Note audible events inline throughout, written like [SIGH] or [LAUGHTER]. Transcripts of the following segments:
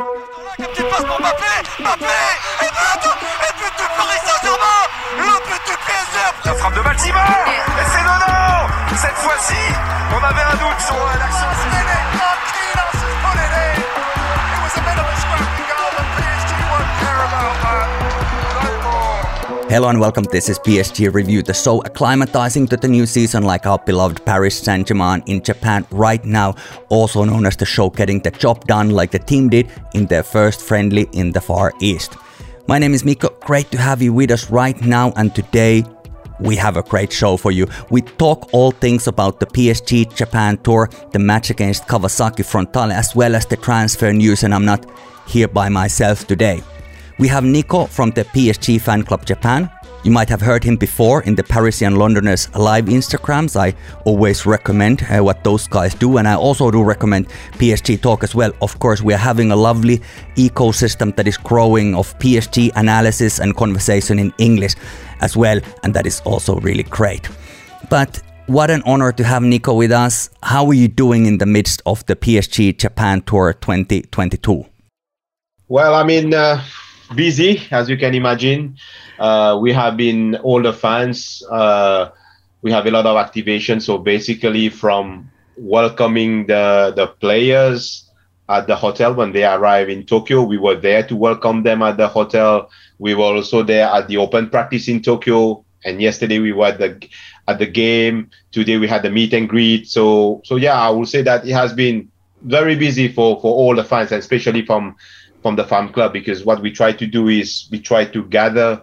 Une petite Hello and welcome. This is PSG Review, the show acclimatizing to the new season like our beloved Paris Saint Germain in Japan right now, also known as the show getting the job done like the team did in their first friendly in the Far East. My name is Miko. Great to have you with us right now, and today we have a great show for you. We talk all things about the PSG Japan tour, the match against Kawasaki Frontale, as well as the transfer news, and I'm not here by myself today. We have Nico from the PSG Fan Club Japan. You might have heard him before in the Parisian Londoners live Instagrams. I always recommend uh, what those guys do, and I also do recommend PSG Talk as well. Of course, we are having a lovely ecosystem that is growing of PSG analysis and conversation in English as well, and that is also really great. But what an honor to have Nico with us. How are you doing in the midst of the PSG Japan Tour 2022? Well, I mean, uh, busy as you can imagine. Uh, we have been all the fans. Uh, we have a lot of activation. So basically, from welcoming the the players at the hotel when they arrive in Tokyo, we were there to welcome them at the hotel. We were also there at the open practice in Tokyo, and yesterday we were at the at the game. Today we had the meet and greet. So so yeah, I would say that it has been very busy for for all the fans, especially from from the farm club because what we try to do is we try to gather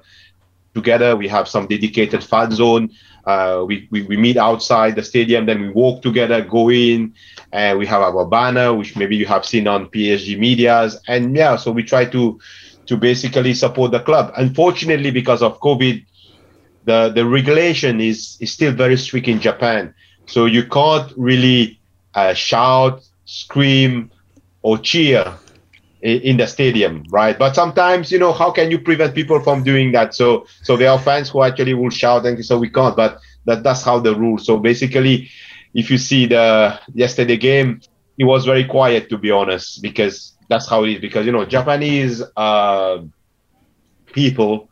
together. We have some dedicated fan zone. Uh, we, we, we meet outside the stadium, then we walk together, go in, and we have our banner, which maybe you have seen on PSG medias. And yeah, so we try to to basically support the club. Unfortunately, because of COVID, the, the regulation is, is still very strict in Japan. So you can't really uh, shout, scream, or cheer in the stadium, right? But sometimes, you know, how can you prevent people from doing that? So, so there are fans who actually will shout, and so we can't. But that that's how the rule. So basically, if you see the yesterday game, it was very quiet to be honest, because that's how it is. Because you know, Japanese uh, people.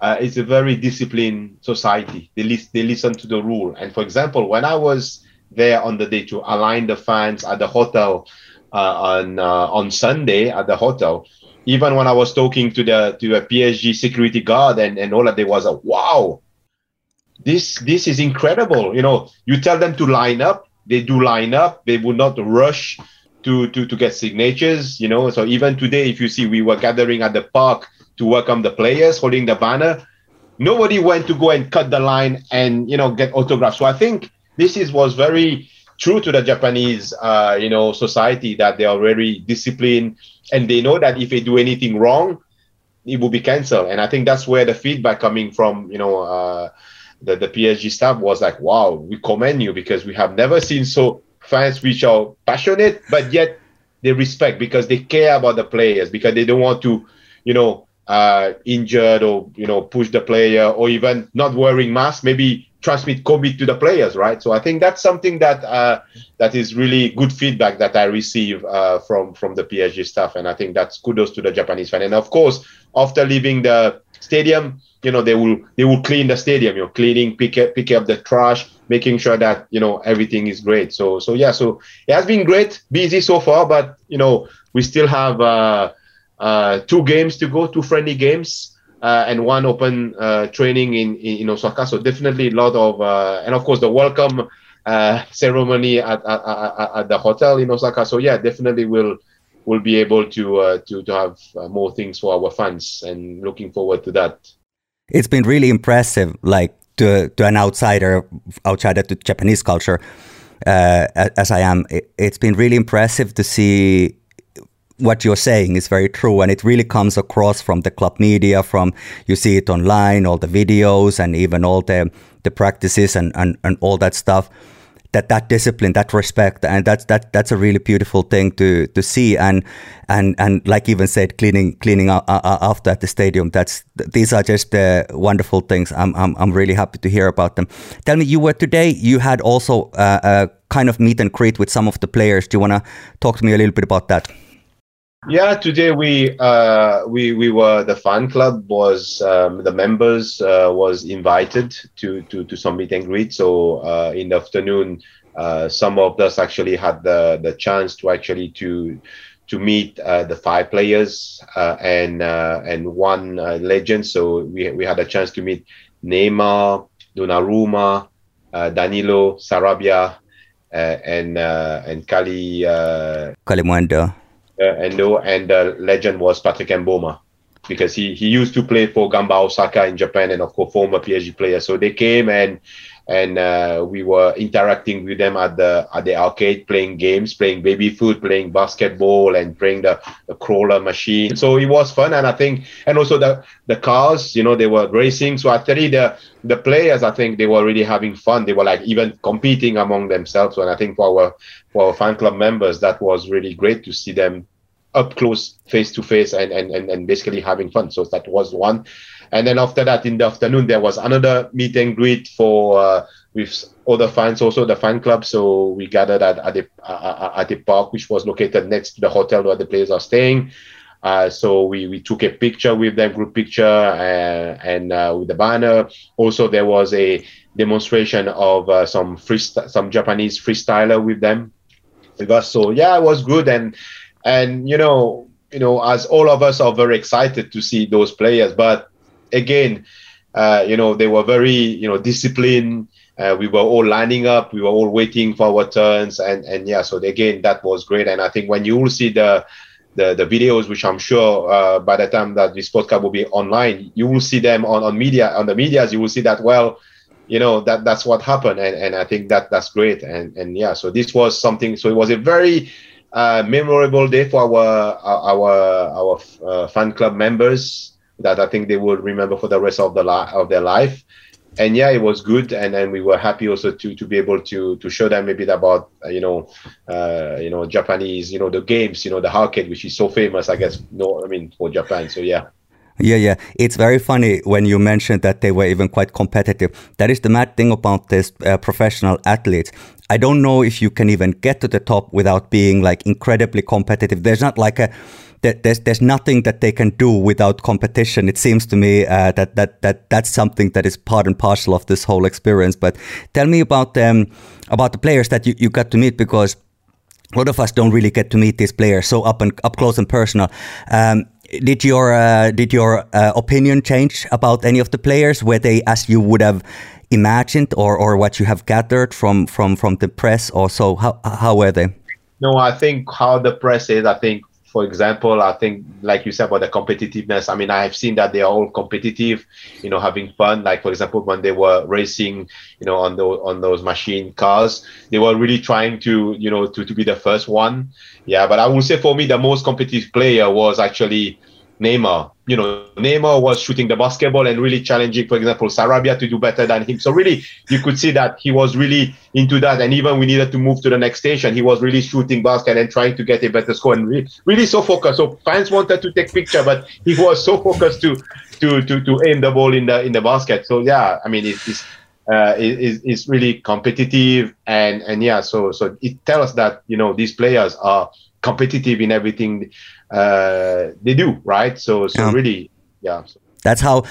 Uh, it's a very disciplined society. They, lis- they listen to the rule. And for example, when I was there on the day to align the fans at the hotel, on uh, on Sunday at the hotel. Even when I was talking to the to a PSG security guard and, and all that, there was a wow, this this is incredible. You know, you tell them to line up, they do line up. They would not rush to to to get signatures. You know, so even today, if you see, we were gathering at the park to welcome the players, holding the banner. Nobody went to go and cut the line and you know get autographs. So I think this is was very true to the Japanese, uh, you know, society that they are very disciplined and they know that if they do anything wrong, it will be cancelled. And I think that's where the feedback coming from, you know, uh, the the PSG staff was like, "Wow, we commend you because we have never seen so fans which are passionate, but yet they respect because they care about the players because they don't want to, you know." Uh, injured or you know push the player or even not wearing mask maybe transmit COVID to the players, right? So I think that's something that uh, that is really good feedback that I receive uh, from from the PSG staff, and I think that's kudos to the Japanese fan. And of course, after leaving the stadium, you know they will they will clean the stadium, you know, cleaning, pick up pick up the trash, making sure that you know everything is great. So so yeah, so it has been great, busy so far, but you know we still have uh, uh, two games to go, two friendly games uh, and one open uh, training in, in, Osaka. So definitely a lot of, uh, and of course the welcome uh, [LAUGHS] ceremony at, at, at, the hotel in Osaka. So yeah, definitely we'll we'll be able to uh, to to have uh, more things for our fans, and looking forward to that. It's been really impressive, like to to an outsider, outsider to Japanese culture. as I am, it, it's been really impressive to see what you're saying is very true and it really comes across from the club media from you see it online all the videos and even all the the practices and and, and all that stuff that that discipline that respect and that's that that's a really beautiful thing to to see. And and and like even said cleaning cleaning after at the stadium that's these are just uh, wonderful things. I'm, I'm i'm really happy to hear about them. Tell me you were today you had also uh, a kind of meet and greet with some of the players. Do you want to talk to me a little bit about that Yeah, today we uh, we we were the fan club was um, the members uh, was invited to, to to some meet and greet. So uh, in the afternoon, uh, some of us actually had the the chance to actually to to meet uh, the five players uh, and and one legend. So we we had a chance to meet Neymar, Donnarumma, Danilo, Sarabia, and and Kali uh, Kalimuendo uh, and and the legend was Patrick Mboma because he, he used to play for Gamba Osaka in Japan and of course former PSG player. So they came and and uh, we were interacting with them at the at the arcade, playing games, playing baby food, playing basketball, and playing the, the crawler machine. So it was fun, and I think, and also the the cars, you know, they were racing. So actually, the the players, I think, they were really having fun. They were like even competing among themselves. And I think for our for our fan club members, that was really great to see them up close, face to face, and and and basically having fun. So that was one. And then after that, in the afternoon, there was another meet and greet for uh, with other fans, also the fan club. So we gathered at at the uh, at the park, which was located next to the hotel where the players are staying. Uh, so we, we took a picture with them, group picture, uh, and uh, with the banner. Also, there was a demonstration of uh, some free some Japanese freestyler with them. So yeah, it was good, and and you know, you know, as all of us are very excited to see those players, but again, uh, you know, they were very, you know, disciplined. Uh, we were all lining up. We were all waiting for our turns, and and yeah. So again, that was great. And I think when you will see the the, the videos, which I'm sure uh, by the time that this podcast will be online, you will see them on, on media on the medias. You will see that well, you know that that's what happened, and, and I think that that's great. And and yeah, so this was something. So it was a very uh, memorable day for our our our uh, fan club members that I think they will remember for the rest of the li- of their life. And yeah, it was good, and then we were happy also to to be able to to show them a bit about uh, you know uh, you know Japanese you know the games you know the arcade which is so famous I guess no I mean for Japan so yeah. Yeah, yeah. It's very funny when you mentioned that they were even quite competitive. That is the mad thing about this uh, professional athletes. I don't know if you can even get to the top without being like incredibly competitive. There's not like a there's there's nothing that they can do without competition. It seems to me uh, that that that that's something that is part and parcel of this whole experience. But tell me about um about the players that you, you got to meet because a lot of us don't really get to meet these players so up and up close and personal. Um, did your uh, did your uh, opinion change about any of the players? Were they as you would have imagined, or or what you have gathered from from from the press, or so? How how were they? No, I think how the press is. I think for example, I think, like you said about the competitiveness, I mean, I have seen that they are all competitive, you know, having fun. Like, for example, when they were racing, you know, on those on those machine cars, they were really trying to, you know, to, to be the first one. Yeah, but I would say for me, the most competitive player was actually Neymar. You know, Neymar was shooting the basketball and really challenging, for example, Sarabia to do better than him. So really, you could see that he was really into that. And even we needed to move to the next station, he was really shooting basket and trying to get a better score and really, really so focused. So fans wanted to take picture, but he was so focused to to to to aim the ball in the in the basket. So yeah, I mean, it's. Uh, is is really competitive and and yeah so so it tells us that you know these players are competitive in everything uh, they do, right? So, so yeah. really, yeah. That's how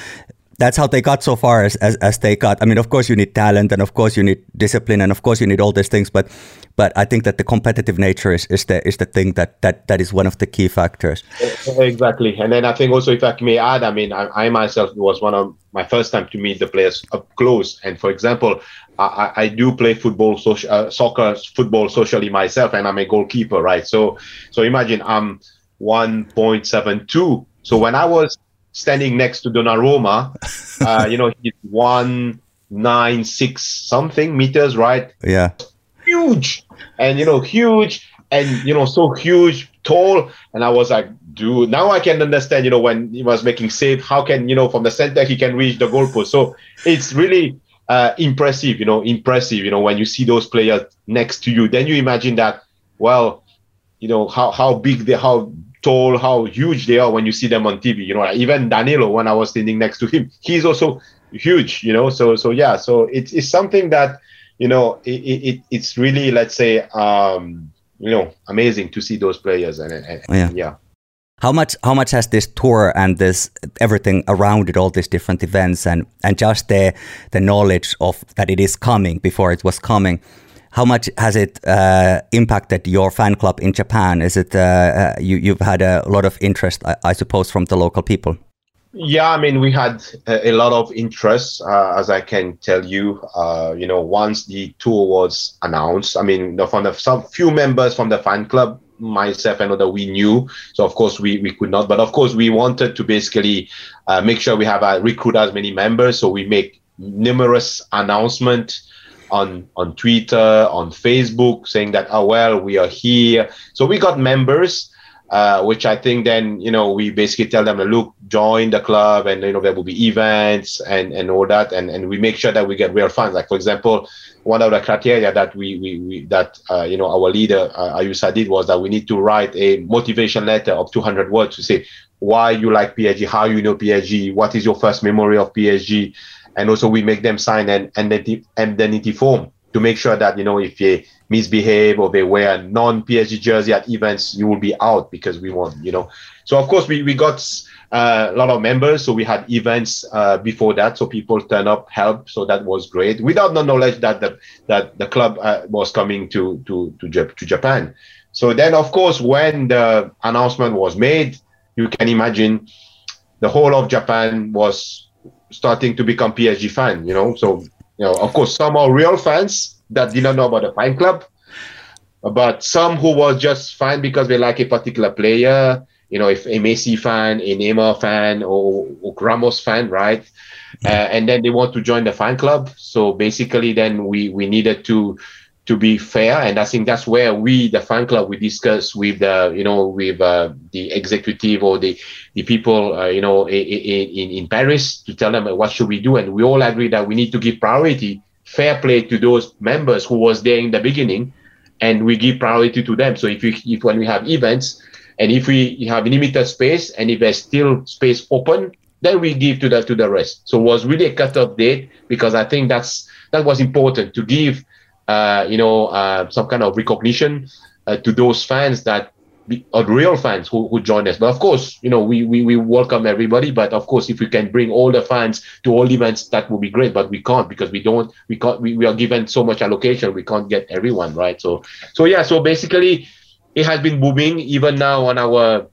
that's how they got so far as, as, as they got. I mean, of course you need talent and of course you need discipline and of course you need all these things, but but I think that the competitive nature is, is the is the thing that, that that is one of the key factors. Exactly. And then I think also if I may add, I mean I, I myself was one of my first time to meet the players up close. And for example, I, I do play football, social, uh, soccer, football socially myself, and I'm a goalkeeper, right? So so imagine I'm 1.72. So when I was standing next to Donnarumma, uh, [LAUGHS] you know, he's 196 something meters, right? Yeah. Huge. And, you know, huge and, you know, so huge, tall. And I was like, dude, now I can understand, you know, when he was making save, how can, you know, from the center he can reach the goalpost. So it's really uh, impressive, you know, impressive, you know, when you see those players next to you. Then you imagine that, well, you know, how, how big they, how tall, how huge they are when you see them on TV. You know, like even Danilo, when I was standing next to him, he's also huge. You know, so so yeah, so it's it's something that you know it, it it's really let's say um you know amazing to see those players and, and yeah. yeah How much how much has this tour and this everything around it, all these different events and and just the the knowledge of that it is coming before it was coming, how much has it uh, impacted your fan club in Japan? Is it uh, uh, you you've had a lot of interest, I, I, suppose, from the local people? Yeah, I mean, we had a, lot of interest, uh, as I can tell you. Uh, you know, once the tour was announced, I mean, from the some few members from the fan club myself and other we knew. So of course we, we could not. But of course we wanted to basically uh, make sure we have a recruit as many members. So we make numerous announcement on on twitter on facebook saying that oh well we are here. So we got members uh, which I think then you know we basically tell them to look join the club and you know there will be events and and all that. And and we make sure that we get real funds like for example one of the criteria that we, we, we that uh, you know our leader uh, Ayusa did was that we need to write a motivation letter of 200 words to say why you like PSG, how you know PSG, what is your first memory of PSG, and also we make them sign an indemnity form to make sure that you know if they misbehave or they wear a non-PSG jersey at events, you will be out because we want you know. So of course we we got uh, a lot of members. So we had events uh, before that, so people turn up, help. So that was great. Without the knowledge that the that the club uh, was coming to to to, to Japan. So then, of course, when the announcement was made, you can imagine the whole of Japan was starting to become PSG fan. You know, so know, of course, some are real fans that did not know about the fan club, but some who was just fan because they like a particular player you know, if a Messi fan, a Neymar fan, or, or Ramos fan, right? Uh, and then they want to join the fan club. So basically, then we we needed to to be fair, and I think that's where we, the fan club, we discuss with the you know with uh, the executive or the the people uh, you know in, in Paris to tell them what should we do, and we all agree that we need to give priority, fair play to those members who was there in the beginning, and we give priority to them. So if we if when we have events and if we have limited space and if there's still space open, then we give to the to the rest. So it was really a cut-off date because I think that's that was important to give uh, you know uh, some kind of recognition uh, to those fans that are real fans who, who join us. But of course, you know, we, we, we welcome everybody. But of course, if we can bring all the fans to all events, that would be great. But we can't because we don't, we can't, we, we are given so much allocation. We can't get everyone, right? So, so yeah, so basically, it has been booming even now on our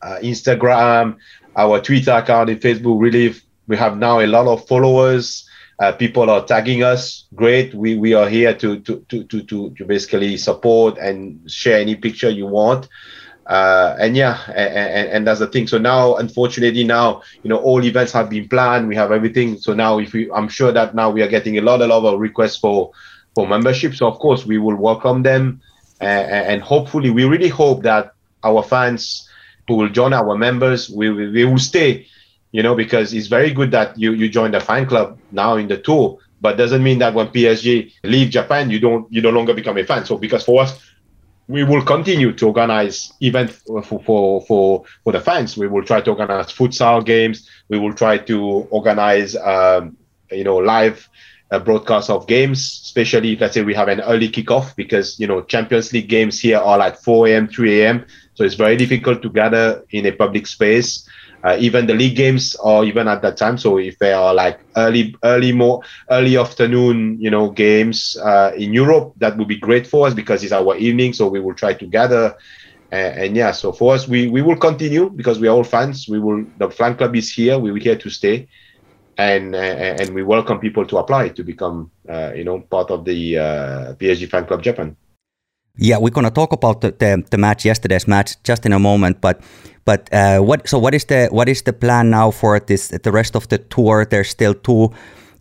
uh, Instagram, our Twitter account, and Facebook. Really, we have now a lot of followers. Uh, people are tagging us. Great. We we are here to to to to to, basically support and share any picture you want. Uh, and yeah, and, and, that's the thing. So now, unfortunately, now you know all events have been planned. We have everything. So now, if we, I'm sure that now we are getting a lot, a lot of requests for for membership. So of course, we will welcome them and and hopefully we really hope that our fans who will join our members We we will stay you know because it's very good that you you join the fan club now in the tour but doesn't mean that when PSG leave Japan you don't you no longer become a fan so because for us we will continue to organize events for, for for for the fans we will try to organize futsal games we will try to organize um, you know live uh, broadcast of games, especially if let's say we have an early kickoff because you know Champions League games here are like 4 a.m., 3 a.m. So it's very difficult to gather in a public space. Uh, even the league games or even at that time. So if they are like early, early more early afternoon, you know, games uh, in Europe, that would be great for us because it's our evening. So we will try to gather. And, and yeah, so for us, we, we will continue because we are all fans. We will the fan club is here. We will here to stay and and we welcome people to apply to become uh, you know part of the uh, PSG fan club Japan. Yeah, we're gonna talk about the, the, the match yesterday's match just in a moment, but but uh, what so what is the what is the plan now for this the rest of the tour? There's still two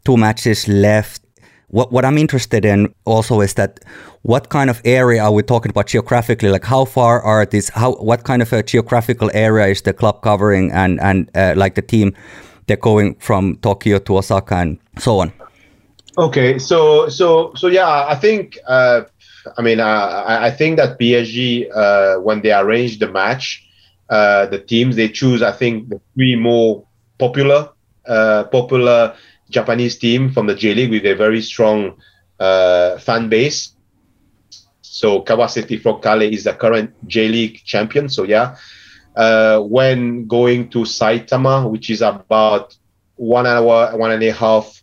two matches left. What what I'm interested in also is that what kind of area are we talking about geographically? Like how far are these? How what kind of a geographical area is the club covering and and uh, like the team? they're going from Tokyo to Osaka and so on. Okay, so so so yeah, I think uh, I mean uh, I think that PSG uh, when they arrange the match, uh, the teams they choose I think the three more popular uh, popular Japanese team from the J League with a very strong uh, fan base. So Kawasaki Frontale is the current J League champion. So yeah, uh, when going to Saitama, which is about one hour, one and a half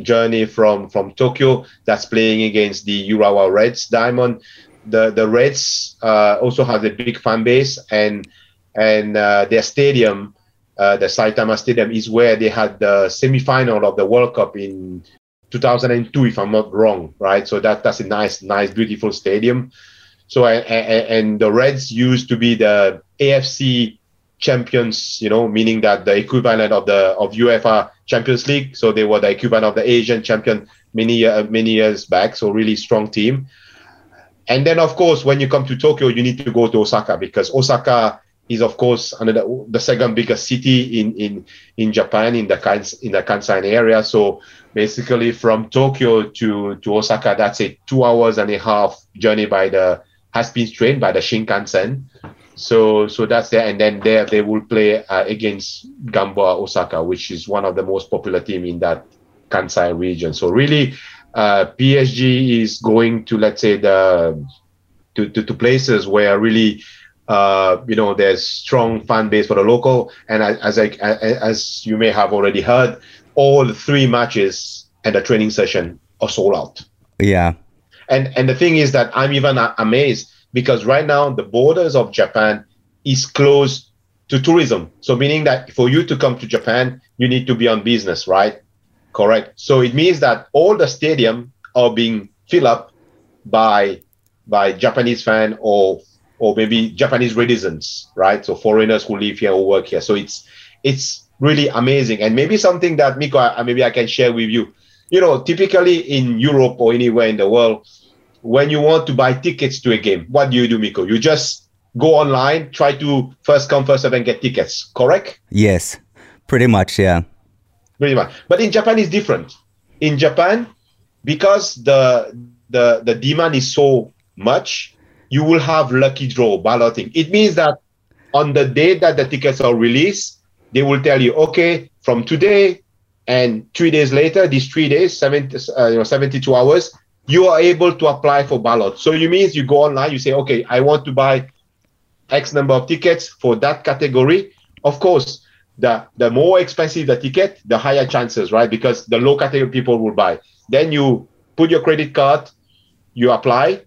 journey from from Tokyo. That's playing against the Urawa Reds Diamond. The the Reds uh, also has a big fan base, and and uh, their stadium, uh, the Saitama Stadium, is where they had the semi-final of the World Cup in 2002, if I'm not wrong, right? So that that's a nice, nice, beautiful stadium. So and, and the Reds used to be the AFC champions, you know, meaning that the equivalent of the of UEFA Champions League. So they were the equivalent of the Asian champion many uh, many years back. So really strong team. And then of course, when you come to Tokyo, you need to go to Osaka because Osaka is of course the second biggest city in in in Japan in the Kans, in the Kansai area. So basically, from Tokyo to to Osaka, that's a two hours and a half journey by the has been trained by the Shinkansen. So so that's there, and then there they will play uh, against Gamba Osaka, which is one of the most popular team in that Kansai region. So really, uh, PSG is going to let's say the to, to, to places where really uh, you know there's strong fan base for the local, and as I, as you may have already heard, all three matches and the training session are sold out. Yeah, and and the thing is that I'm even amazed because right now the borders of Japan is closed to tourism. So meaning that for you to come to Japan, you need to be on business, right? Correct. So it means that all the stadium are being filled up by by Japanese fan or or maybe Japanese residents, right? So foreigners who live here or work here. So it's it's really amazing and maybe something that Miko, maybe I can share with you. You know, typically in Europe or anywhere in the world, when you want to buy tickets to a game, what do you do, Miko? You just go online, try to first come, first serve, and get tickets, correct? Yes, pretty much, yeah. Pretty much. But in Japan, it's different. In Japan, because the the the demand is so much, you will have lucky draw balloting. It means that on the day that the tickets are released, they will tell you, okay, from today and three days later, these three days, 70, uh, you know, 72 hours, you are able to apply for ballot. So you means you go online, you say, okay, I want to buy X number of tickets for that category. Of course, the the more expensive the ticket, the higher chances, right? Because the low category people will buy. Then you put your credit card, you apply,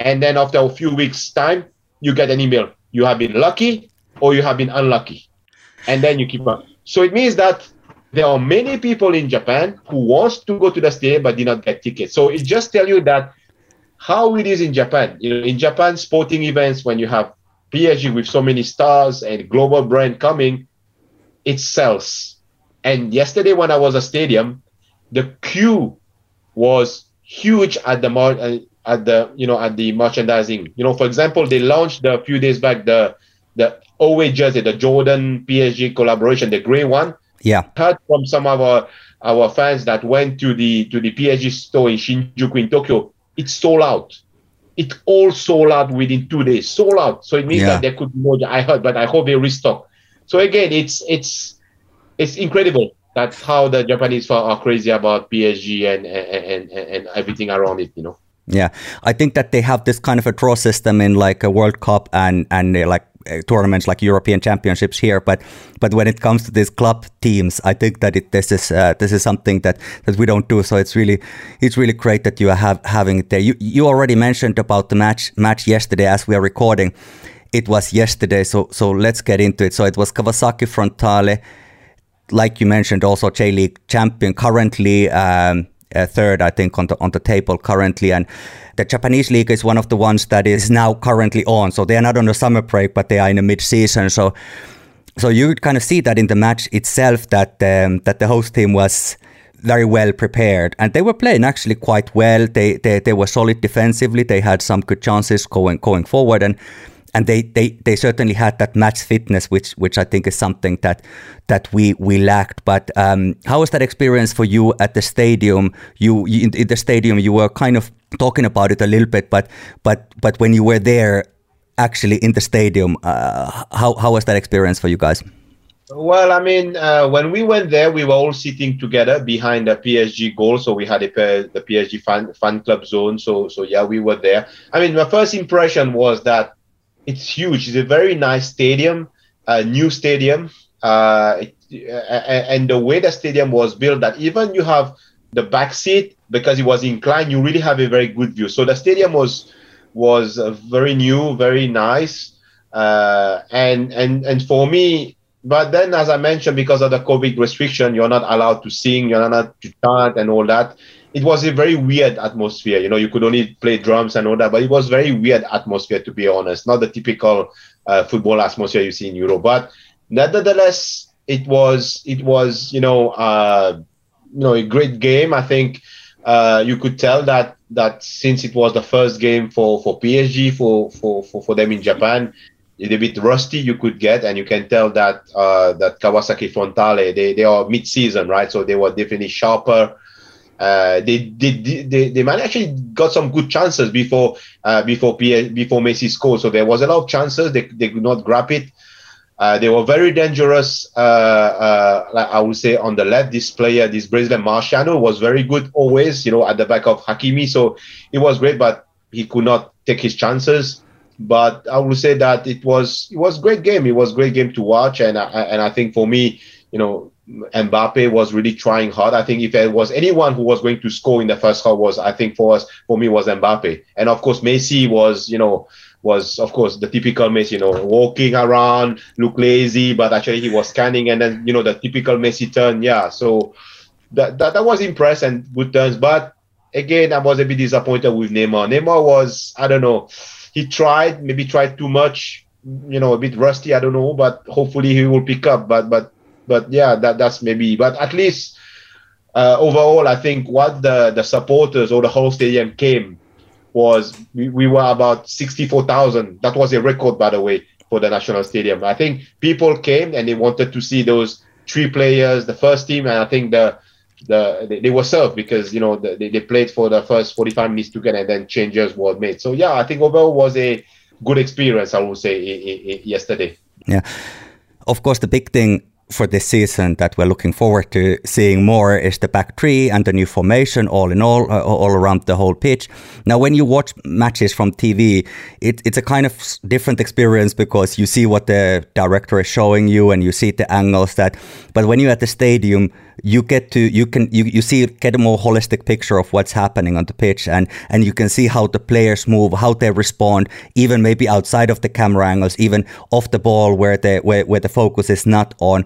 and then after a few weeks' time, you get an email. You have been lucky or you have been unlucky. And then you keep on. So it means that there are many people in Japan who wants to go to the stadium but did not get tickets. So it just tell you that how it is in Japan. You know, in Japan, sporting events when you have PSG with so many stars and global brand coming, it sells. And yesterday when I was at stadium, the queue was huge at the mar- uh, at the you know at the merchandising. You know, for example, they launched a few days back the the away jersey, the Jordan PSG collaboration, the gray one yeah. Heard from some of our our fans that went to the to the PSG store in Shinjuku in Tokyo. It sold out. It all sold out within two days. Sold out. So it means yeah. that there could be more. I heard, but I hope they restock. So again, it's it's it's incredible. That's how the Japanese are crazy about PSG and and, and and everything around it. You know. Yeah, I think that they have this kind of a draw system in like a World Cup and and like uh, tournaments like European Championships here, but but when it comes to these club teams, I think that it, this is uh, this is something that, that we don't do. So it's really it's really great that you are have, having it there. You you already mentioned about the match match yesterday as we are recording. It was yesterday, so so let's get into it. So it was Kawasaki Frontale, like you mentioned, also J League champion, currently um, uh, third, I think, on the on the table currently, and the Japanese league is one of the ones that is now currently on. So they are not on the summer break, but they are in the mid-season. So so you kind of see that in the match itself that um, that the host team was very well prepared and they were playing actually quite well. They, they they were solid defensively. They had some good chances going going forward and and they, they, they certainly had that match fitness, which which I think is something that that we we lacked. But um, how was that experience for you at the stadium? You, you in, the stadium, you were kind of talking about it a little bit, but but but when you were there, actually in the stadium, uh, how how was that experience for you guys? Well, I mean, uh, when we went there, we were all sitting together behind the PSG goal. So we had a, the PSG fan, fan club zone. So, so yeah, we were there. I mean, my first impression was that it's huge. It's a very nice stadium. a new stadium, uh, and the way the stadium was built, that even you have the back seat because it was inclined, you really have a very good view. So the stadium was was uh, very new, very nice, uh, and and and for me, but then as I mentioned, because of the COVID restriction, you're not allowed to sing, you're not allowed to chant and all that. It was a very weird atmosphere. You know, you could only play drums and all that, but it was very weird atmosphere to be honest. Not the typical uh, football atmosphere you see in Europe, but nevertheless, it was it was you know uh, you know a great game. I think uh, you could tell that that since it was the first game for for PSG for for for, for them in Japan, a bit rusty you could get, and you can tell that uh, that Kawasaki Frontale they they are mid season right, so they were definitely sharper. Uh, they, they they they might actually got some good chances before uh, before before Messi scored. So there was a lot of chances. They they could not grab it. Uh, they were very dangerous. Uh, uh, I would say on the left, this player, this Brazilian Marcinho, was very good always. You know, at the back of Hakimi, so it was great, but he could not take his chances. But I would say that it was it was great game. It was great game to watch, and I, and I think for me, you know, Mbappe was really trying hard. I think if there was anyone who was going to score in the first half, was I think for us for me was Mbappe, and of course Messi was you know was of course the typical Messi, you know, walking around, look lazy, but actually he was scanning, and then you know the typical Messi turn. Yeah, so that that, that was impressed and good turns, but again I was a bit disappointed with Neymar. Neymar was I don't know, he tried maybe tried too much, you know, a bit rusty. I don't know, but hopefully he will pick up. But but but yeah, that that's maybe. But at least uh, overall, I think what the the supporters or the whole stadium came was we, we were about 64,000. That was a record, by the way, for the national stadium. I think people came and they wanted to see those three players, the first team, and I think the the they, they were served because you know the, they, they played for the first 45 minutes together and then changes were made. So yeah, I think overall was a good experience. I would say yesterday. Yeah, of course, the big thing for this season that we're looking forward to seeing more is the back three and the new formation all in all uh, all around the whole pitch. Now when you watch matches from tv it, it's a kind of different experience because you see what the director is showing you and you see the angles that but when you're at the stadium you get to you can you, you see get a more holistic picture of what's happening on the pitch and and you can see how the players move how they respond even maybe outside of the camera angles even off the ball where the where, where the focus is not on.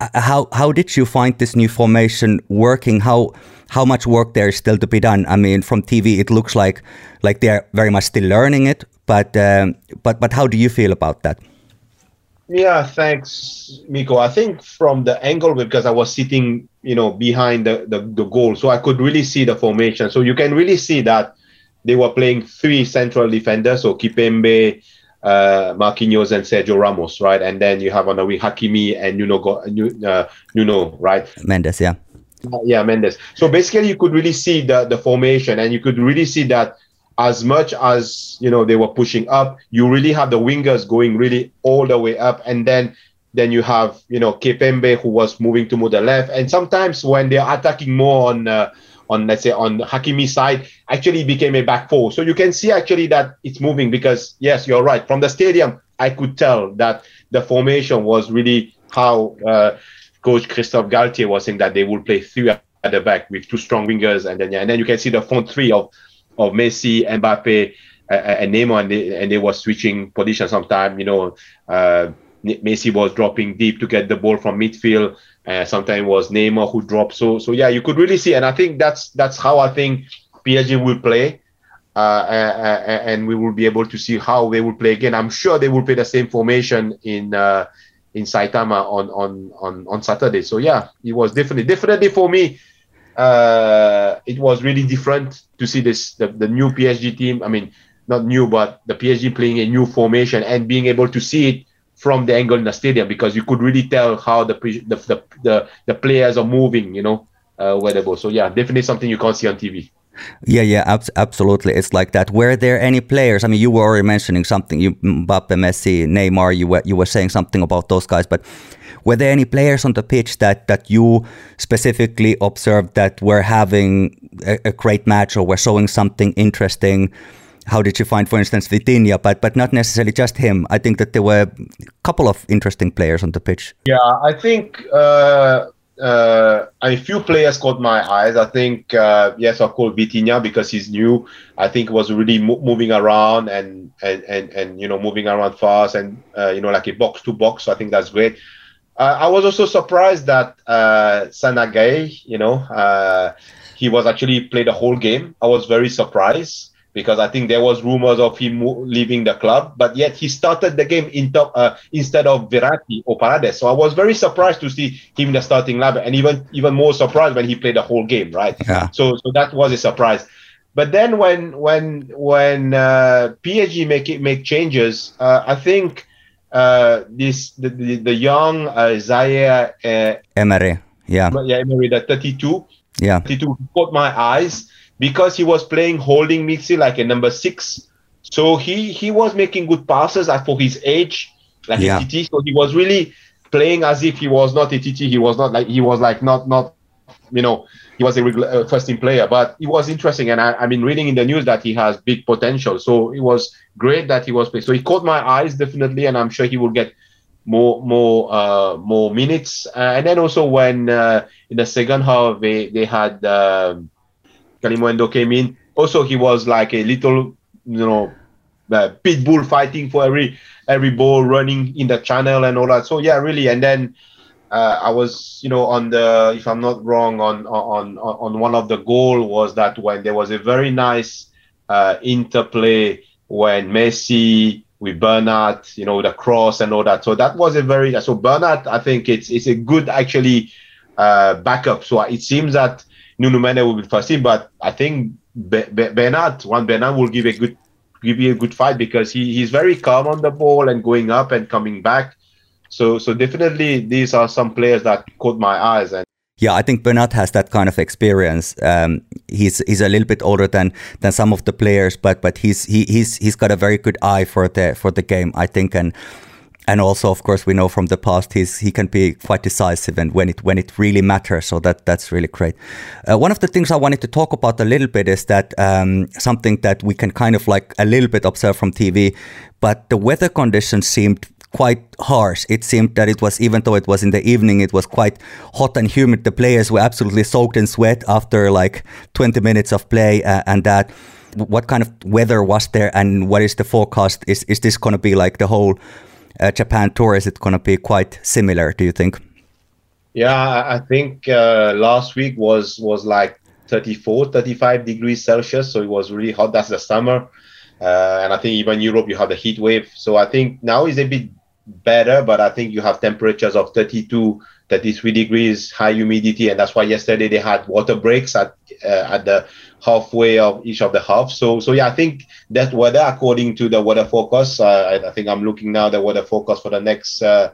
Uh, how how did you find this new formation working? How how much work there is still to be done? I mean from tv it looks like like they're very much still learning it but um, but but how do you feel about that yeah, thanks, Miko. I think from the angle because I was sitting, you know, behind the, the, the goal, so I could really see the formation. So you can really see that they were playing three central defenders, so Kimpembe, uh, Marquinhos, and Sergio Ramos, right? And then you have on the wing Hakimi and Nuno, uh, Nuno, right? Mendes, yeah. Yeah, Mendes. So basically, you could really see the the formation, and you could really see that as much as you know they were pushing up, you really have the wingers going really all the way up, and then then you have you know Kimpembe who was moving to the left, and sometimes when they're attacking more on uh, on let's say on Hakimi's side, actually became a back four. So you can see actually that it's moving because yes, you're right. From the stadium, I could tell that the formation was really how uh, Coach Christophe Galtier was saying that they will play three at the back with two strong wingers, and then yeah, and then you can see the front three of of Messi, Mbappe, uh, and Neymar, and they, and they were switching position sometime. You know, uh, Messi was dropping deep to get the ball from midfield. Uh, sometimes was Neymar who dropped. So so yeah, you could really see, and I think that's that's how I think PSG will play. Uh, and we will be able to see how they will play again. I'm sure they will play the same formation in uh, in Saitama on on on on Saturday. So yeah, it was definitely definitely for me uh, it was really different to see this the, the new PSG team. I mean, not new, but the PSG playing a new formation and being able to see it from the angle in the stadium because you could really tell how the the the, the, the players are moving. You know, uh, go. So yeah, definitely something you can't see on TV. Yeah, yeah, ab- absolutely. It's like that. Were there any players? I mean, you were already mentioning something. You Mbappe, Messi, Neymar. You were you were saying something about those guys, but were there any players on the pitch that that you specifically observed that were having a, a great match or were showing something interesting? how did you find, for instance, Vitinha, but but not necessarily just him? I think that there were a couple of interesting players on the pitch. Yeah, I think uh, uh, I a few players caught my eyes. I think uh, yes, of course, Vitinha because he's new. I think was really mo- moving around and, and and and you know moving around fast and uh, you know like a box to box. So I think that's great. Uh, I was also surprised that uh, Gana Gueye, you know, uh, he was actually played the whole game. I was very surprised because I think there was rumors of him leaving the club, but yet he started the game in top, uh, instead of Verratti or Paredes. So I was very surprised to see him in the starting lineup, and even even more surprised when he played the whole game, right? Yeah. So so that was a surprise. But then when when when uh, PSG make it make changes, uh, I think uh, this the, the, the young uh, Zaire uh, Emery, yeah, yeah, Emery, the 32, yeah, 32 caught my eyes because he was playing holding midfield like a number six. So he he was making good passes for his age, like Yeah. a TT. So he was really playing as if he was not a TT. He was not like he was like not not you know he was a regular uh, first team player. But it was interesting, and I, I've been reading in the news that he has big potential. So it was great that he was playing. So he caught my eyes definitely, and I'm sure he will get more more uh, more minutes. Uh, and then also when uh, in the second half they they had. Um, Kalimuendo came in. Also, he was like a little, you know, uh, pit bull fighting for every every ball, running in the channel and all that. So yeah, really. And then uh, I was, you know, on the, if I'm not wrong, on on on on one of the goal was that when there was a very nice uh, interplay when Messi with Bernat, you know, the cross and all that. So that was a very so Bernat. I think it's it's a good actually uh, backup. So it seems that Nuno Mendes will be team, but I think Be- Be- Bernat, one Bernat will give a good give you a good fight because he, he's very calm on the ball and going up and coming back. So so definitely these are some players that caught my eyes and Yeah, I think Bernat has that kind of experience. Um, he's he's a little bit older than than some of the players, but but he's he, he's he's got a very good eye for the for the game, I think, and and also of course we know from the past he's he can be quite decisive and when it when it really matters. So that that's really great. Uh, one of the things I wanted to talk about a little bit is that um, something that we can kind of like a little bit observe from TV, but the weather conditions seemed quite harsh. It seemed that it was, even though it was in the evening, it was quite hot and humid. The players were absolutely soaked in sweat after like 20 minutes of play uh, and that. What kind of weather was there and what is the forecast? Is, is this going to be like the whole Japan tour? Is it going to be quite similar, do you think? Yeah, I I think uh, last week was was like 34, 35 degrees Celsius, so it was really hot. That's the summer, uh, and I think even Europe you have the heat wave. So I think now is a bit better, but I think you have temperatures of 32, 33 degrees, high humidity, and that's why yesterday they had water breaks at uh, at the halfway of each of the halves. So so yeah, I think that weather according to the weather forecast. Uh, I, I think I'm looking now the weather forecast for the next. Uh,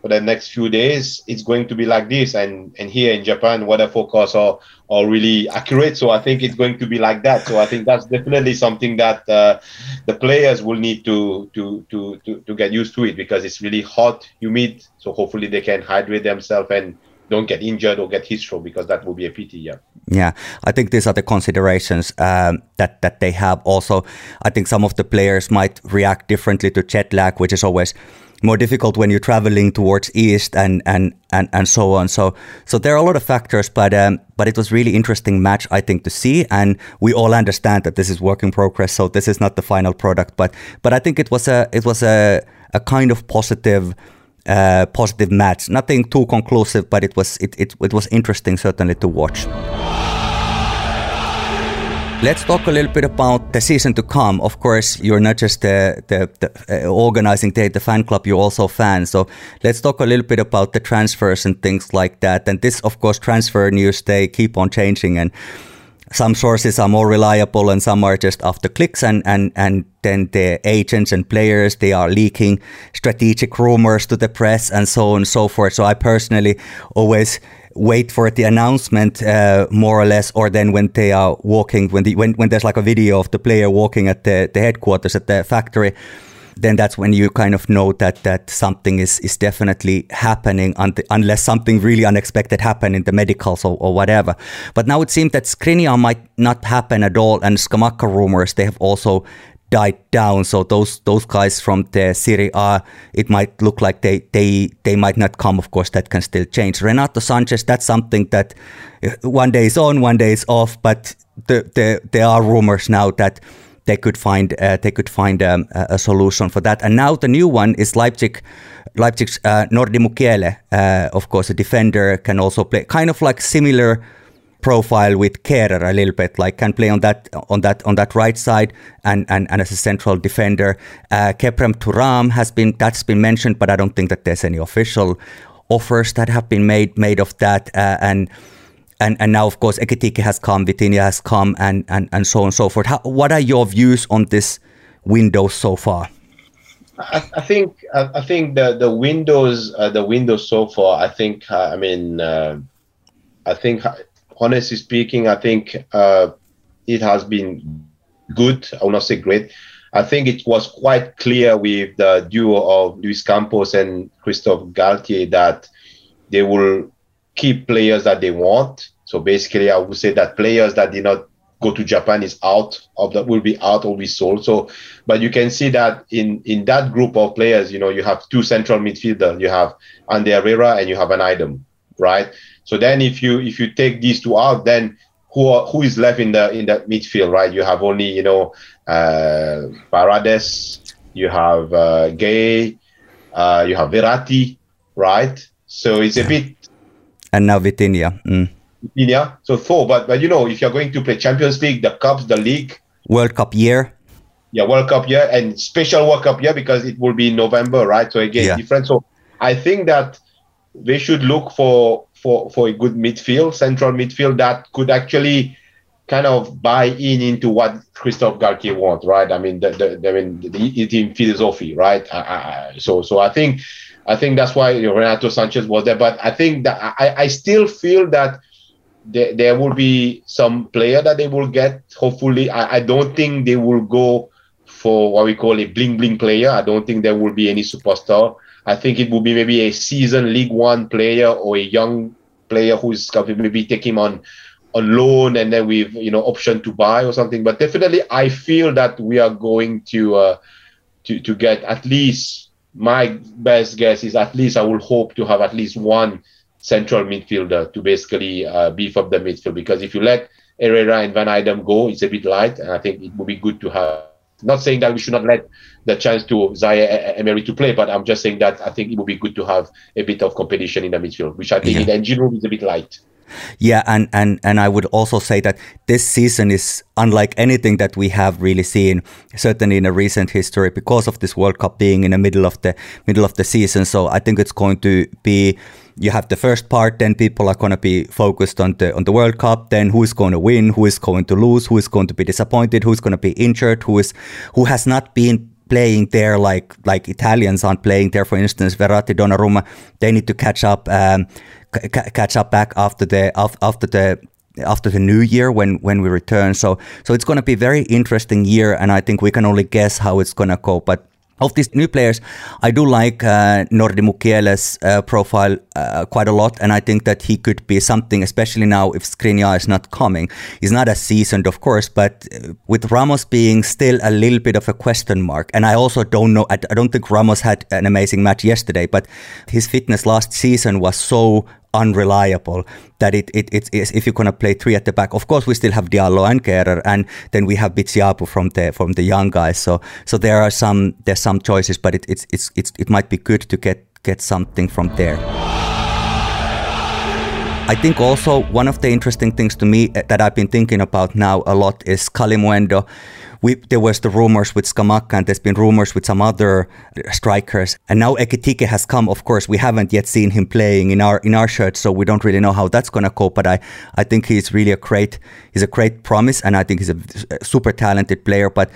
for the next few days it's going to be like this and and here in japan weather forecasts are are really accurate so i think it's going to be like that so i think that's definitely something that uh, the players will need to, to to to to get used to it because it's really hot humid so hopefully they can hydrate themselves and don't get injured or get heat stroke because that will be a pity yeah Yeah, I think these are the considerations um, that that they have. Also, I think some of the players might react differently to jet lag, which is always more difficult when you're traveling towards east and and and, and so on. So so there are a lot of factors, but um, but it was really interesting match I think to see, and we all understand that this is work in progress. So this is not the final product, but but I think it was a it was a a kind of positive. Uh, positive match, nothing too conclusive, but it was it, it, it was interesting certainly to watch. Let's talk a little bit about the season to come. Of course, you're not just the, the, the uh, organizing the, the fan club, you're also fans. So let's talk a little bit about the transfers and things like that. And this, of course, transfer news, they keep on changing and some sources are more reliable and some are just after clicks and, and, and then the agents and players, they are leaking strategic rumors to the press and so on and so forth. So I personally always wait for the announcement uh, more or less or then when they are walking when the when, when there's like a video of the player walking at the, the headquarters at the factory then that's when you kind of know that that something is is definitely happening unless something really unexpected happened in the medicals or, or whatever. But now it seems that Skriniar might not happen at all, and Scamacca rumors they have also died down. So those those guys from the Serie A, it might look like they they they might not come. Of course, that can still change. Renato Sanches, that's something that uh, one day is on, one day is off. But the, the, there are rumors now that they could find uh, they could find um, a solution for that. And now the new one is Leipzig. Leipzig's uh, Nordi Mukiele, uh, of course, a defender can also play kind of like similar profile with Kehrer a little bit, like can play on that on that on that right side and and, and as a central defender. Uh, Khéphren Thuram has been that's been mentioned, but I don't think that there's any official offers that have been made made of that. Uh, and and and now of course Ekitike has come, Vitinha has come, and and and so on and so forth. How, what are your views on this window so far? I, I think I, I, think the the windows uh, the windows so far. I think uh, I mean uh, I think honestly speaking, I think uh, it has been good. I will not say great. I think it was quite clear with the duo of Luis Campos and Christophe Galtier that they will keep players that they want. So basically, I would say that players that did not go to Japan is out of that will be out or be sold. So, but you can see that in in that group of players, you know, you have two central midfielders. You have Ander Herrera and you have an item, right? So then, if you if you take these two out, then who are, who is left in the in that midfield, right? You have only you know uh, Paredes, you have uh, Gueye, uh, you have Verratti, right? So it's a bit and now Vitinha. Mm. Vitinha. So four, but but you know, if you're going to play Champions League, the cups, the league, World Cup year. Yeah, World Cup year and special World Cup year because it will be in November, right? So again, yeah. different. So I think that they should look for for for a good midfield, central midfield that could actually kind of buy in into what Christophe Galtier wants, right? I mean, the, the I mean, the, the team philosophy, right? I, I, so so I think I think that's why you know, Renato Sanches was there. But I think that I, I still feel that there, there will be some player that they will get. Hopefully, I, I don't think they will go for what we call a bling bling player. I don't think there will be any superstar. I think it will be maybe a season League One player or a young player who's maybe him on on loan and then with you know option to buy or something. But definitely, I feel that we are going to uh, to to get at least my best guess is at least I will hope to have at least one central midfielder to basically uh, beef up the midfield because if you let Herrera and Wijnaldum go, it's a bit light, and I think it would be good to have. Not saying that we should not let the chance to Zaire Emery to play, but I'm just saying that I think it would be good to have a bit of competition in the midfield, which I think yeah. in the engine room is a bit light. Yeah, and, and, and I would also say that this season is unlike anything that we have really seen, certainly in a recent history, because of this World Cup being in the middle of the middle of the season. So I think it's going to be you have the first part, then people are going to be focused on the on the World Cup. Then who is going to win, who is going to lose, who is going to be disappointed, who is going to be injured, who is who has not been playing there like like Italians aren't playing there. For instance, Verratti, Donnarumma, they need to catch up. Um, catch up back after the after the after the new year when when we return. So so it's going to be very interesting year, and I think we can only guess how it's going to go. But of these new players, I do like uh, Nordi Mukiele's uh, profile uh, quite a lot, and I think that he could be something, especially now if Skriniar is not coming. He's not as seasoned, of course, but uh, with Ramos being still a little bit of a question mark, and I also don't know, I, I don't think Ramos had an amazing match yesterday, but his fitness last season was so unreliable that it, it, it is if you're going to play three at the back of course we still have Diallo and Kehrer and then we have Bitshiabu from the from the young guys. So so there are some there's some choices but it, it's, it's it's it might be good to get get something from there. I think also one of the interesting things to me eh, that I've been thinking about now a lot is Kalimuendo we, there was the rumors with Scamacca and there's been rumors with some other strikers. And now Ekitike has come. Of course, we haven't yet seen him playing in our in our shirt, so we don't really know how that's going to go. But I, I think he's really a great he's a great promise, and I think he's a super talented player. But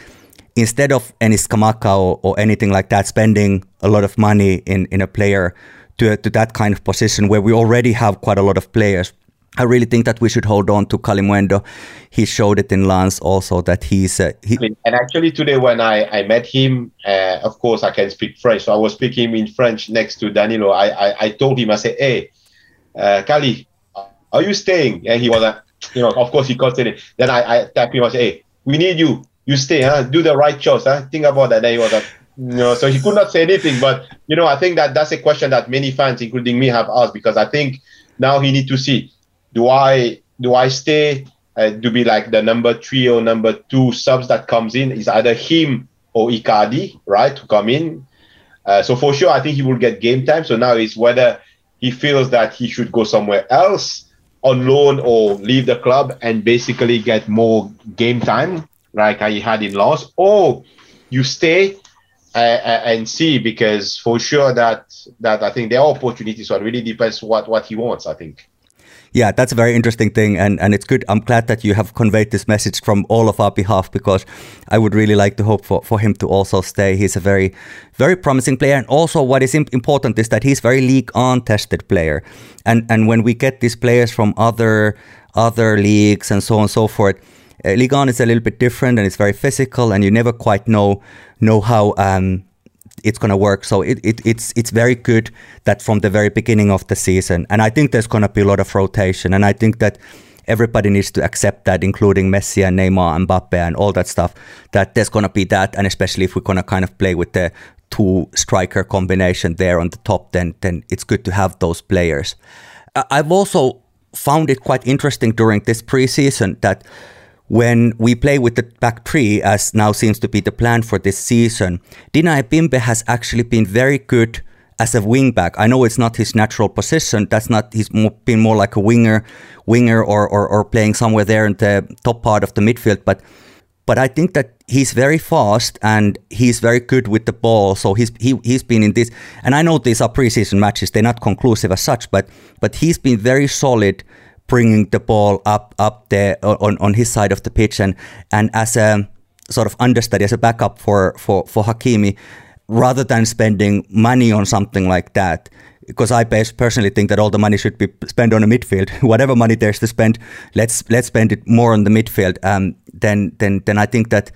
instead of any Scamacca or, or anything like that, spending a lot of money in, in a player to, to that kind of position where we already have quite a lot of players I really think that we should hold on to Kalimuendo. He showed it in Lens also that he's. Uh, he... And actually, today when I, I met him, uh, of course I can speak French, so I was speaking in French next to Danilo. I I, I told him I said, "Hey, uh, Kali, are you staying?" And he was like, you know, of course he it. Then I I tapped him. And I said, "Hey, we need you. You stay, huh? Do the right choice, huh? Think about that." Then he was like. Know, so he could not say anything, but you know, I think that that's a question that many fans, including me, have asked because I think now he need to see do I do I stay uh, to be like the number three or number two subs that comes in is either him or Icardi, right, to come in. Uh, so for sure, I think he will get game time. So now it's whether he feels that he should go somewhere else on loan or leave the club and basically get more game time like he had in Lens, or you stay uh, uh, and see because for sure that that I think there are opportunities. So it really depends what what he wants. I think. Yeah, that's a very interesting thing, and, and it's good. I'm glad that you have conveyed this message from all of our behalf because I would really like to hope for, for him to also stay. He's a very, very promising player, and also what is important is that he's very league on tested player, and and when we get these players from other other leagues and so on and so forth, uh, league on is a little bit different and it's very physical, and you never quite know know how um, it's going to work. So it, it, it's it's very good that from the very beginning of the season, and I think there's going to be a lot of rotation, and I think that everybody needs to accept that, including Messi and Neymar and Mbappe and all that stuff. That there's going to be that, and especially if we're going to kind of play with the two striker combination there on the top, then then it's good to have those players. I've also found it quite interesting during this preseason that when we play with the back three, as now seems to be the plan for this season, Dina Ebimbe has actually been very good as a wingback. I know it's not his natural position. That's not he's more, been more like a winger, winger or, or or playing somewhere there in the top part of the midfield. But but I think that he's very fast and he's very good with the ball. So he's he he's been in this, and I know these are preseason matches; they're not conclusive as such. But but he's been very solid bringing the ball up up there on, on his side of the pitch and and as a sort of understudy as a backup for for for Hakimi rather than spending money on something like that because I personally think that all the money should be spent on a midfield. [LAUGHS] Whatever money there's to spend, let's let's spend it more on the midfield. Um, then then then I think that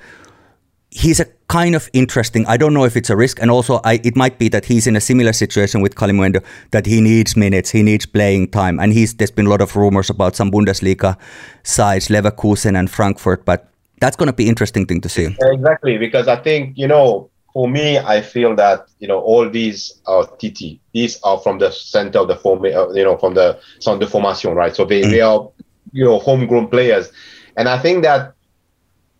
he's a kind of interesting. I don't know if it's a risk, and also I, it might be that he's in a similar situation with Kalimuendo that he needs minutes, he needs playing time, and he's there's been a lot of rumors about some Bundesliga sides, Leverkusen and Frankfurt, but that's going to be interesting thing to see. Exactly, because I think you know, for me, I feel that you know all these are TT. These are from the center of the form, uh, you know, from the centre de formation, right? So they, mm. they are you know homegrown players, and I think that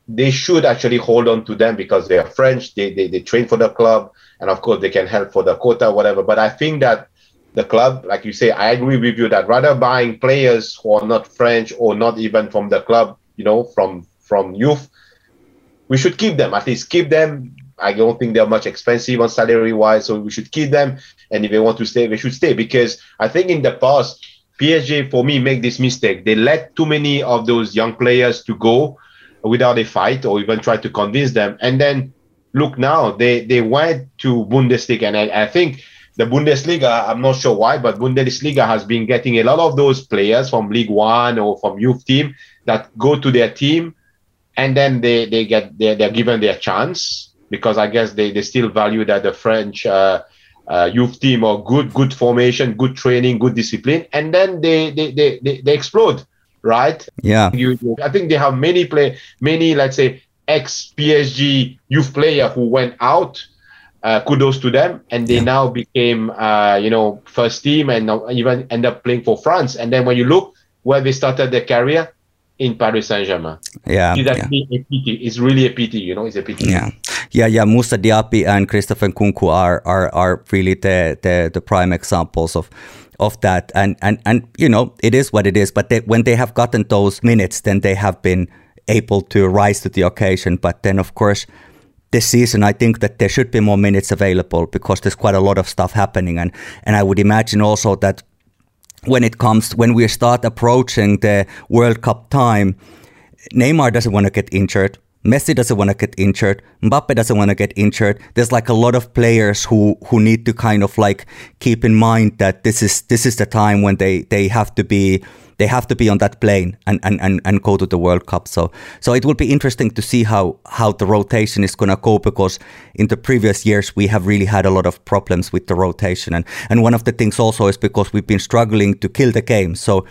they should actually hold on to them because they are French. They, they, they train for the club, and of course they can help for the quota, whatever. But I think that the club, like you say, I agree with you that rather buying players who are not French or not even from the club, you know, from from youth, we should keep them. At least keep them. I don't think they're much expensive on salary wise, so we should keep them. And if they want to stay, they should stay because I think in the past. PSG for me make this mistake. They let too many of those young players to go without a fight or even try to convince them. And then look now, they they went to Bundesliga, and I, I think the Bundesliga, I'm not sure why, but Bundesliga has been getting a lot of those players from League One or from youth team that go to their team, and then they they get they're, they're given their chance because I guess they, they still value that the French uh, uh, youth team or good good formation, good training, good discipline, and then they they they, they, they explode right? Yeah. You, I think they have many play, many let's say ex PSG youth player who went out. Uh, kudos to them, and they yeah. now became uh, you know first team and even end up playing for France. And then when you look where they started their career, in Paris Saint Germain. Yeah, it's actually yeah. a pity. It's really a pity, you know. It's a pity. Yeah, yeah, yeah. Moussa Diaby and Christopher Nkunku are are are really the the the prime examples of of that. And and and you know, it is what it is. But they, when they have gotten those minutes, then they have been able to rise to the occasion. But then, of course, this season, I think that there should be more minutes available because there's quite a lot of stuff happening. And and I would imagine also that when it comes when we start approaching the World Cup time, Neymar doesn't want to get injured. Messi doesn't want to get injured. Mbappe doesn't want to get injured. There's like a lot of players who who need to kind of like keep in mind that this is this is the time when they they have to be they have to be on that plane and, and, and, and go to the World Cup. So so it will be interesting to see how how the rotation is gonna go because in the previous years we have really had a lot of problems with the rotation and and one of the things also is because we've been struggling to kill the game. So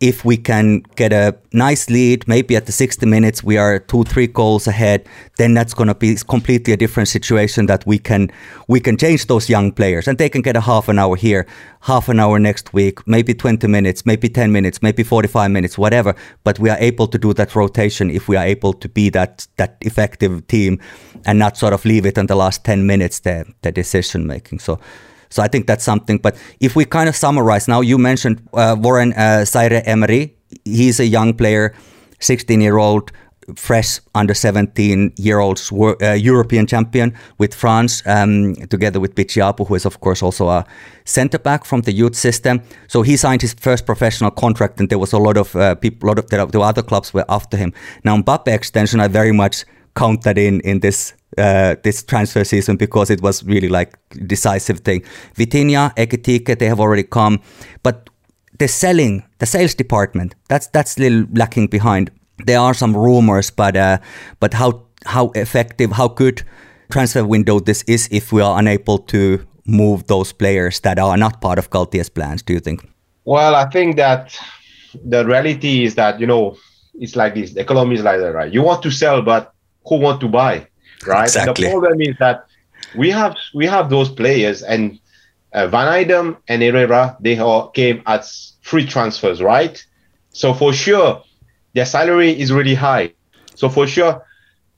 if we can get a nice lead, maybe at the 60 minutes we are two, three goals ahead, then that's going to be completely a different situation that we can we can change those young players and they can get a half an hour here, half an hour next week, maybe 20 minutes, maybe 10 minutes, maybe 45 minutes, whatever. But we are able to do that rotation if we are able to be that that effective team and not sort of leave it in the last 10 minutes the the decision making. So so I think that's something. But if we kind of summarize now, you mentioned uh, Warren uh, Emery. He's a young player, 16 year old, fresh under 17 year old uh, European champion with France, um, together with Bitshiabu, who is, of course, also a centre back from the youth system. So he signed his first professional contract, and there was a lot of uh, people, a lot of the, the other clubs were after him. Now, Mbappe extension, I very much count that in in this uh, this transfer season because it was really like decisive thing. Vitinha, Ekitike, they have already come, but the selling, the sales department, that's that's little lacking behind. There are some rumors, but uh, but how how effective, how good transfer window this is if we are unable to move those players that are not part of Galtier's plans? Do you think? Well, I think that the reality is that you know it's like this. The economy is like that, right? You want to sell, but who want to buy? Right? Exactly. The problem is that we have we have those players, and uh, Wijnaldum and Herrera they all came as free transfers, right? So for sure, their salary is really high. So for sure,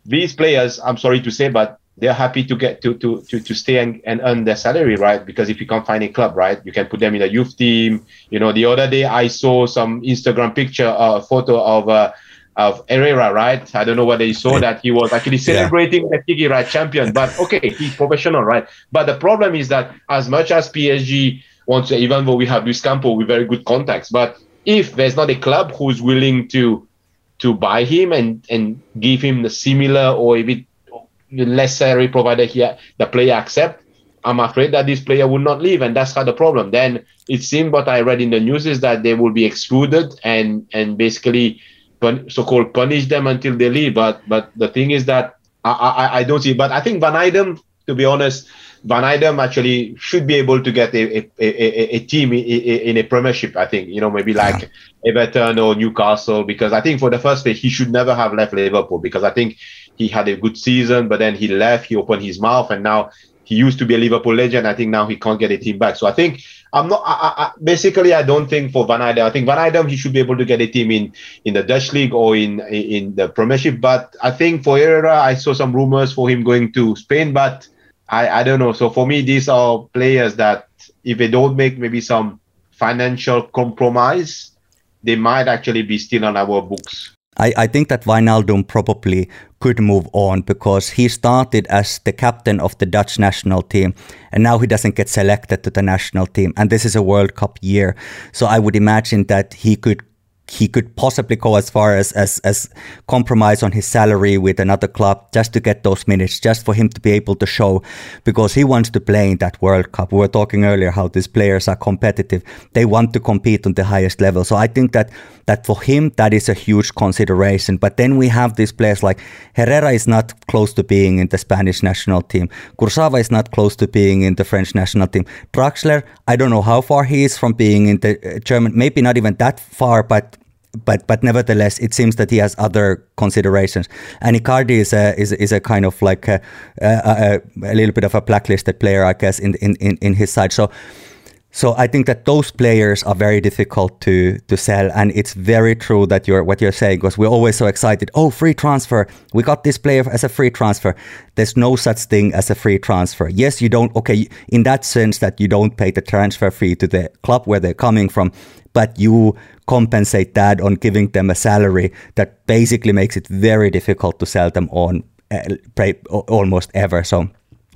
these players, I'm sorry to say, but they're happy to get to to to, to stay and, and earn their salary, right? Because if you can't find a club, right, you can put them in a youth team. You know, the other day I saw some Instagram picture, a uh, photo of uh, of Herrera, right? I don't know whether you saw that he was actually celebrating yeah. the Tiki champion, but okay, he's professional, right? But the problem is that as much as PSG wants to, even though we have Luis Campo with very good contacts, but if there's not a club who's willing to to buy him and and give him the similar or a bit less salary provided here the player accept, I'm afraid that this player will not leave, and that's how the problem. Then it seemed what I read in the news is that they will be excluded and and basically so-called punish them until they leave. But but the thing is that I, I, I don't see. But I think Wijnaldum, to be honest, Wijnaldum actually should be able to get a, a, a, a team in a premiership. I think you know maybe like yeah. Everton or Newcastle because I think for the first place he should never have left Liverpool because I think he had a good season, but then he left. He opened his mouth, and now he used to be a Liverpool legend. I think now he can't get a team back. So I think I'm not. I, I, basically, I don't think for Wijnaldum. I think Wijnaldum he should be able to get a team in in the Dutch league or in in the Premiership. But I think for Herrera, I saw some rumors for him going to Spain, but I I don't know. So for me, these are players that if they don't make maybe some financial compromise, they might actually be still on our books. I, I think that Wijnaldum probably could move on because he started as the captain of the Dutch national team and now he doesn't get selected to the national team. And this is a World Cup year. So I would imagine that he could he could possibly go as far as, as as compromise on his salary with another club just to get those minutes, just for him to be able to show, because he wants to play in that World Cup. We were talking earlier how these players are competitive; they want to compete on the highest level. So I think that that for him that is a huge consideration. But then we have these players like Herrera is not close to being in the Spanish national team. Kurzawa is not close to being in the French national team. Draxler, I don't know how far he is from being in the uh, German, maybe not even that far, but but but nevertheless, it seems that he has other considerations. And Icardi is a is, is a kind of like a, a, a, little bit of a blacklisted player, I guess, in in in his side. So. So I think that those players are very difficult to to sell, and it's very true that you're what you're saying because we're always so excited. Oh, free transfer! We got this player as a free transfer. There's no such thing as a free transfer. Yes, you don't. Okay, in that sense that you don't pay the transfer fee to the club where they're coming from, but you compensate that on giving them a salary that basically makes it very difficult to sell them on uh, almost ever. So.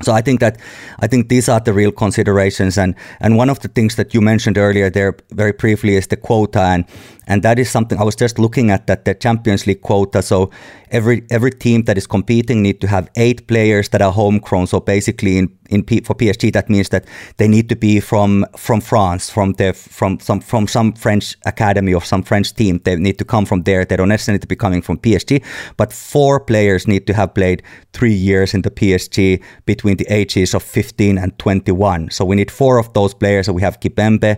So I think that I think these are the real considerations, and and one of the things that you mentioned earlier there very briefly is the quota, and and that is something I was just looking at that the Champions League quota. So every every team that is competing need to have eight players that are homegrown. So basically, in in P, for PSG, that means that they need to be from from France, from the from some from some French academy or some French team. They need to come from there. They don't necessarily need to be coming from PSG, but four players need to have played three years in the PSG between the ages of 15 and 21. So we need four of those players. So we have Kimpembe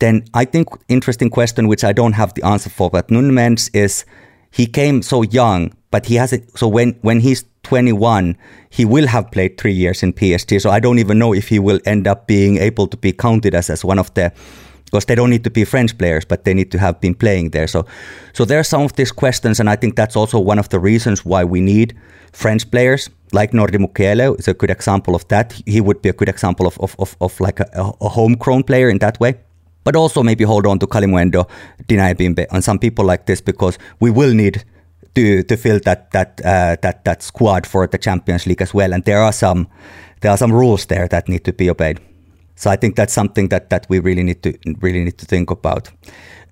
then I think interesting question which I don't have the answer for, but Nuno Mendes is he came so young, but he has it. So when when he's 21, he will have played three years in PSG. So I don't even know if he will end up being able to be counted as as one of the because they don't need to be French players, but they need to have been playing there. So, so there are some of these questions, and I think that's also one of the reasons why we need French players. Like Nordi Mukiele is a good example of that. He would be a good example of of, of, of like a, a homegrown player in that way but also maybe hold on to Kalimuendo, Dina Ebimbe, and some people like this because we will need to to fill that that uh, that that squad for the Champions League as well. And there are some there are some rules there that need to be obeyed. So I think that's something that that we really need to really need to think about.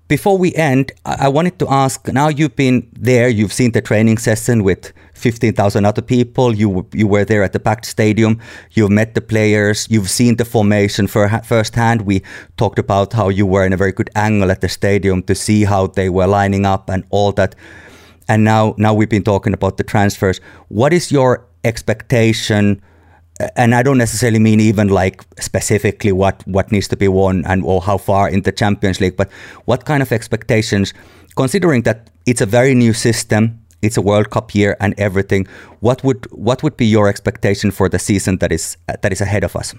Before we end, I wanted to ask. Now you've been there, you've seen the training session with 15,000 other people. You you were there at the packed stadium. You've met the players. You've seen the formation for, firsthand. We talked about how you were in a very good angle at the stadium to see how they were lining up and all that. And now now we've been talking about the transfers. What is your expectation? And I don't necessarily mean even like specifically what what needs to be won and or how far in the Champions League, but what kind of expectations, considering that it's a very new system, it's a World Cup year and everything. What would what would be your expectation for the season that is that is ahead of us?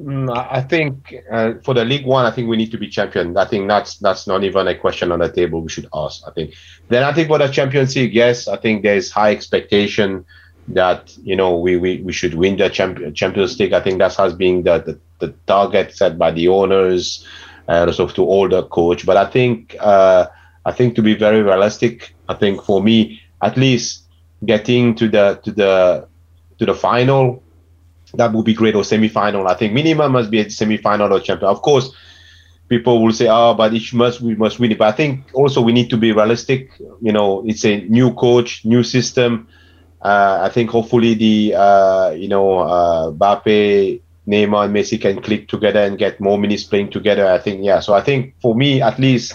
Mm, I think uh, for the League One, I think we need to be champion. I think that's that's not even a question on the table. We should ask. I think. Then I think for the Champions League, yes, I think there's high expectation that you know we we, we should win the champion, Champions League. I think that has been the, the, the target set by the owners, uh, also to all the coach. But I think uh, I think to be very realistic, I think for me at least getting to the to the to the final that would be great or semi-final. I think minimum must be a semi-final or champion. Of course, people will say, "Oh, but each must we must win it." But I think also we need to be realistic. You know, it's a new coach, new system. Uh, I think hopefully the uh, you know uh, Mbappe, Neymar, and Messi can click together and get more minutes playing together. I think yeah. So I think for me at least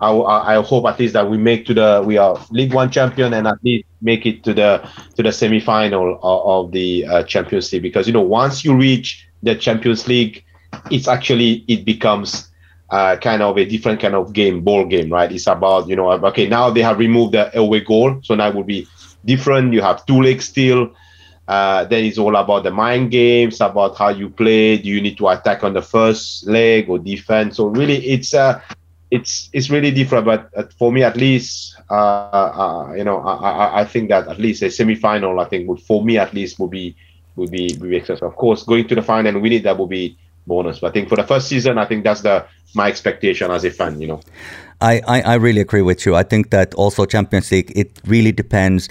I, I hope at least that we make to the we are League One champion and at least make it to the to the semi final of, of, the uh, Champions League because you know once you reach the Champions League, it's actually it becomes uh, kind of a different kind of game, ball game, right? It's about you know okay now they have removed the away goal, so now it be different. You have two legs still. Uh, then it's all about the mind games, about how you play. Do you need to attack on the first leg or defense? So really, it's a it's it's really different. But uh, for me, at least, uh, uh, you know, I, I think that at least a semi-final, I think, would for me at least would be would be would be excellent. Of course, going to the final and winning that would be bonus. But I think for the first season, I think that's the my expectation as a fan. You know, I I, I really agree with you. I think that also Champions League, it really depends.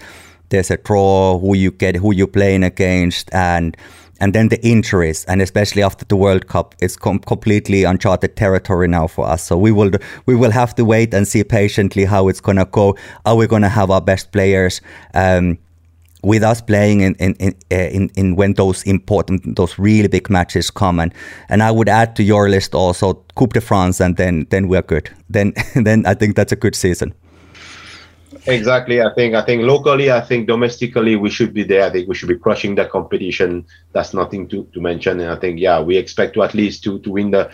There's a draw, who you get, who you're playing against, and and then the injuries, and especially after the World Cup, it's com- completely uncharted territory now for us. So we will we will have to wait and see patiently how it's gonna go. Are we gonna have our best players? Um, with us playing in in, in uh, in in when those important those really big matches come and and I would add to your list also Coupe de France and then then we're good then [LAUGHS] then I think that's a good season. Exactly. I think I think locally, I think domestically we should be there. I think we should be crushing the competition. That's nothing to, to mention. And I think yeah, we expect to at least to to win the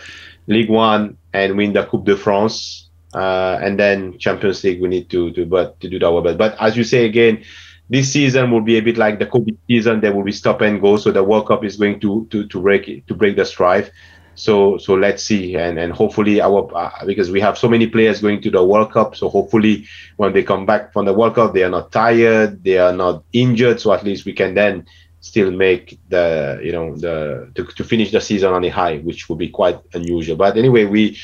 League One and win the Coupe de France. Uh, and then Champions League we need to to but to do our best. But as you say again, this season will be a bit like the COVID season. There will be stop and go. So the World Cup is going to to to break to break the strife. So so let's see, and and hopefully our uh, because we have so many players going to the World Cup. So hopefully when they come back from the World Cup, they are not tired, they are not injured. So at least we can then still make the you know the to, to finish the season on a high, which would be quite unusual. But anyway, we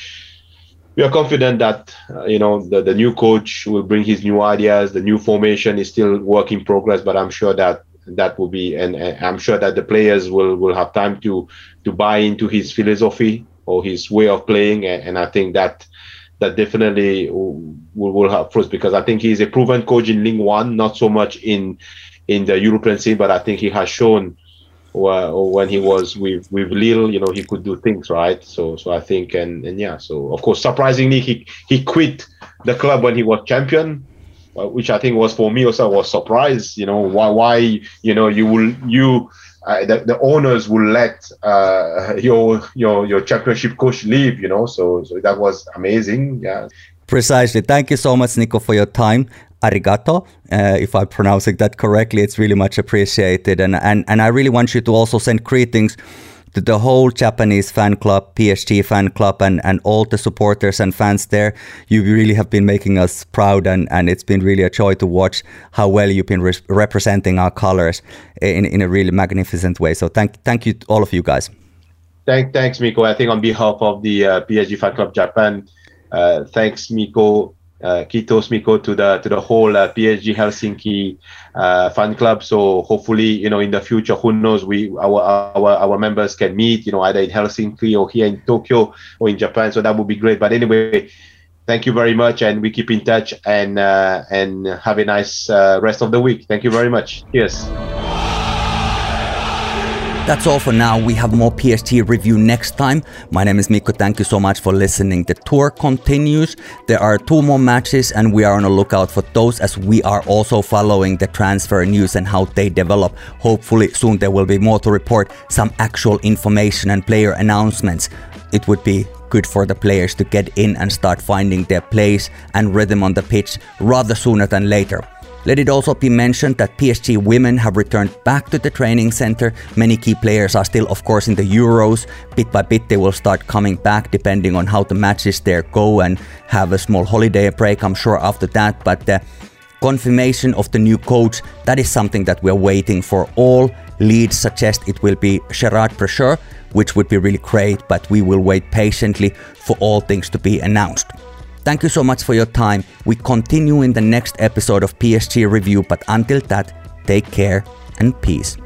we are confident that uh, you know the, the new coach will bring his new ideas. The new formation is still work in progress, but I'm sure that that will be and, and, i'm sure that the players will will have time to to buy into his philosophy or his way of playing and, and i think that that definitely will, will help us because I think he's a proven coach in League One, not so much in in the European scene, but I think he has shown when he was with with Lille, you know, he could do things right. So so I think and and yeah, so of course, surprisingly, he he quit the club when he was champion, uh, which I think was for me also was surprise. You know why why you know you will you. Uh, the, the owners will let uh, [LAUGHS] your your your championship coach leave, you know. So so that was amazing. Yeah. Precisely. Thank you so much, Nico, for your time arigato, uh, if I'm pronouncing that correctly. It's really much appreciated. And, and, and I really want you to also send greetings to the whole Japanese fan club, PSG fan club, and, and all the supporters and fans there. You really have been making us proud, and, and it's been really a joy to watch how well you've been re- representing our colors in, in a really magnificent way. So thank, thank you, to all of you guys. Thank, thanks, Mikko. I think on behalf of the uh, fan club Japan, uh, thanks, Mikko uh, Kitos Mikko to the to the whole uh, PSG Helsinki uh, fan club. So hopefully, you know, in the future, who knows, we our our our members can meet, you know, either in Helsinki or here in Tokyo or in Japan. So that would be great. But anyway, thank you very much, and we keep in touch and uh, and have a nice uh, rest of the week. Thank you very much. Yes. That's all for now. We have more PSG review next time. My name is Mikko. Thank you so much for listening. The tour continues. There are two more matches, and we are on a lookout for those as we are also following the transfer news and how they develop. Hopefully, soon there will be more to report, some actual information and player announcements. It would be good for the players to get in and start finding their place and rhythm on the pitch rather sooner than later. Let it also be mentioned that PSG women have returned back to the training center. Many key players are still, of course, in the Euros. Bit by bit, they will start coming back depending on how the matches there go and have a small holiday break, I'm sure, after that. But the confirmation of the new coach, that is something that we're waiting for. All leads suggest it will be Gérard Prêcheur, which would be really great, but we will wait patiently for all things to be announced. Thank you so much for your time. We continue in the next episode of PSG Review, but until that, take care and peace.